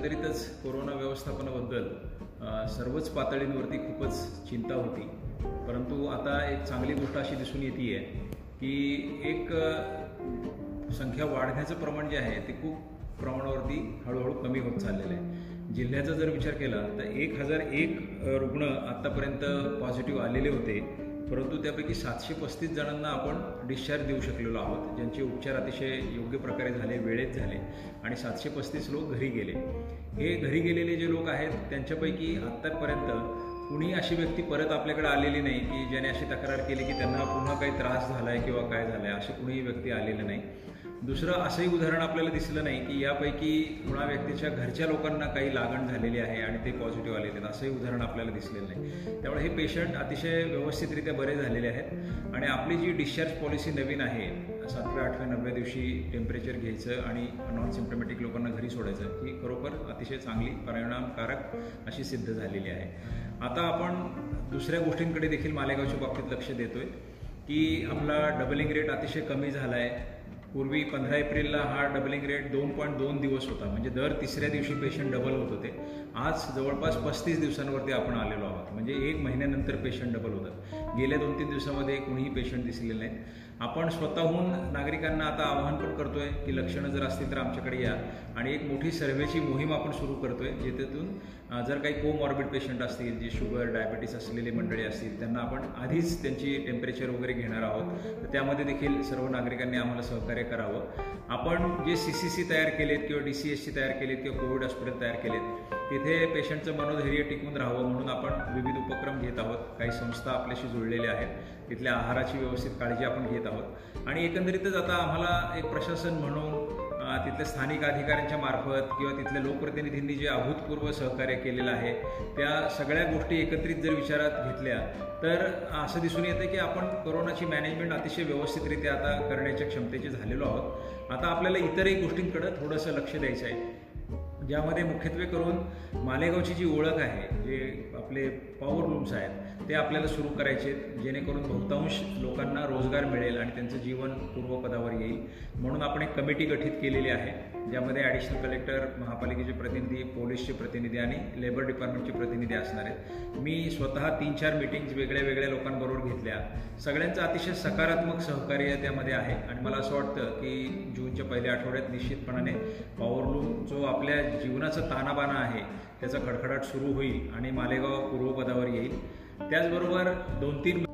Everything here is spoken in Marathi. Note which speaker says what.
Speaker 1: कोरोना व्यवस्थापनाबद्दल सर्वच पातळींवरती खूपच चिंता होती. परंतु आता एक चांगली गोष्ट अशी दिसून येते आहे की एक संख्या वाढण्याचं प्रमाण जे आहे ते खूप प्रमाणावरती हळूहळू कमी होत चाललेलं आहे. जिल्ह्याचा जर विचार केला तर एक हजार एक रुग्ण आत्तापर्यंत पॉझिटिव्ह आलेले होते. परंतु त्यापैकी सातशे पस्तीस जणांना आपण डिस्चार्ज देऊ शकलेलो आहोत. ज्यांचे उपचार अतिशय योग्य प्रकारे झाले वेळेत झाले आणि सातशे पस्तीस लोक घरी गेले. हे घरी गेलेले जे लोक आहेत त्यांच्यापैकी आत्तापर्यंत कुणी अशी व्यक्ती परत आपल्याकडे आलेली नाही की ज्याने अशी तक्रार केली की त्यांना पुन्हा काही त्रास झाला आहे किंवा काय झालं आहे अशी कुणीही व्यक्ती आलेली नाही. दुसरं असंही उदाहरण आपल्याला दिसलं नाही की यापैकी कुणा व्यक्तीच्या घरच्या लोकांना काही लागण झालेली आहे आणि ते पॉझिटिव्ह आलेले आहेत. असंही उदाहरण आपल्याला दिसलेलं नाही. त्यामुळे हे पेशंट अतिशय व्यवस्थितरित्या बरे झालेले आहेत. आणि आपली जी डिस्चार्ज पॉलिसी नवीन आहे सातव्या आठव्या नवव्या दिवशी टेम्परेचर घ्यायचं आणि नॉन सिम्टमॅटिक लोकांना घरी सोडायचं ही खरोखर अतिशय चांगली परिणामकारक अशी सिद्ध झालेली आहे. आता आपण दुसऱ्या गोष्टींकडे देखील मालेगावच्या बाबतीत लक्ष देतोय की आपला डबलिंग रेट अतिशय कमी झाला आहे पूर्वी पंधरा एप्रिलला हा डबलिंग रेट दोन पॉईंट दोन दिवस होता. म्हणजे दर तिसऱ्या दिवशी पेशंट डबल होत होते. आज जवळपास पस्तीस दिवसांवरती आपण आलेलो आहोत. म्हणजे एक महिन्यानंतर पेशंट डबल होतात. गेल्या दोन तीन दिवसामध्ये कुणीही पेशंट दिसलेले नाहीत. आपण स्वतःहून नागरिकांना आता आवाहन पण करतोय की लक्षणं जर असतील तर आमच्याकडे या. आणि एक मोठी सर्व्हेची मोहीम आपण सुरू करतोय जिथेतून जर काही कोमॉर्बिड पेशंट असतील जे शुगर डायबिटीस असलेले मंडळी असतील त्यांना आपण आधीच त्यांची टेम्परेचर वगैरे घेणार आहोत. तर त्यामध्ये देखील सर्व नागरिकांनी आम्हाला सहकार्य करावं. आपण जे सी सी सी तयार केलेत किंवा डी सी एस सी तयार केलेत किंवा कोविड हॉस्पिटल तयार केलेत तिथे पेशंटचं मनोधैर्य टिकून राहावं म्हणून आपण विविध उपक्रम घेत आहोत. काही संस्था आपल्याशी जुळलेल्या आहेत. तिथल्या आहाराची व्यवस्थित काळजी आपण घेत आहोत. आणि एकंदरीतच आता आम्हाला एक प्रशासन म्हणून तिथल्या स्थानिक अधिकाऱ्यांच्या मार्फत किंवा तिथल्या लोकप्रतिनिधींनी जे अभूतपूर्व सहकार्य केलेलं आहे त्या सगळ्या गोष्टी एकत्रित जर विचारात घेतल्या तर असं दिसून येतं की आपण कोरोनाची मॅनेजमेंट अतिशय व्यवस्थितरित्या आता करण्याच्या क्षमतेचे झालेलो आहोत. आता आपल्याला इतरही गोष्टींकडे थोडंसं लक्ष द्यायचं आहे. ज्यामध्ये मुख्यत्वे करून मालेगावची जी ओळख आहे जे आपले पॉवर रूम्स आहेत ते आपल्याला सुरू करायचे आहेत जेणेकरून बहुतांश लोकांना रोजगार मिळेल आणि त्यांचं जीवन पूर्वपदावर येईल. म्हणून आपण एक कमिटी गठीत केलेली आहे ज्यामध्ये ॲडिशनल कलेक्टर महापालिकेचे प्रतिनिधी पोलीसचे प्रतिनिधी आणि लेबर डिपार्टमेंटचे प्रतिनिधी असणार आहेत. मी स्वतः तीन चार मिटिंग्स वेगळ्या वेगळ्या लोकांबरोबर घेतल्या. सगळ्यांचं अतिशय सकारात्मक सहकार्य त्यामध्ये आहे. आणि मला असं वाटतं की जूनच्या पहिल्या आठवड्यात निश्चितपणाने पॉवर लूम आपल्या जीवनाचा तानाबाना आहे त्याचा खडखडाट सुरू होईल आणि मालेगाव पूर्वपदावर येईल. त्याचबरोबर दोन तीन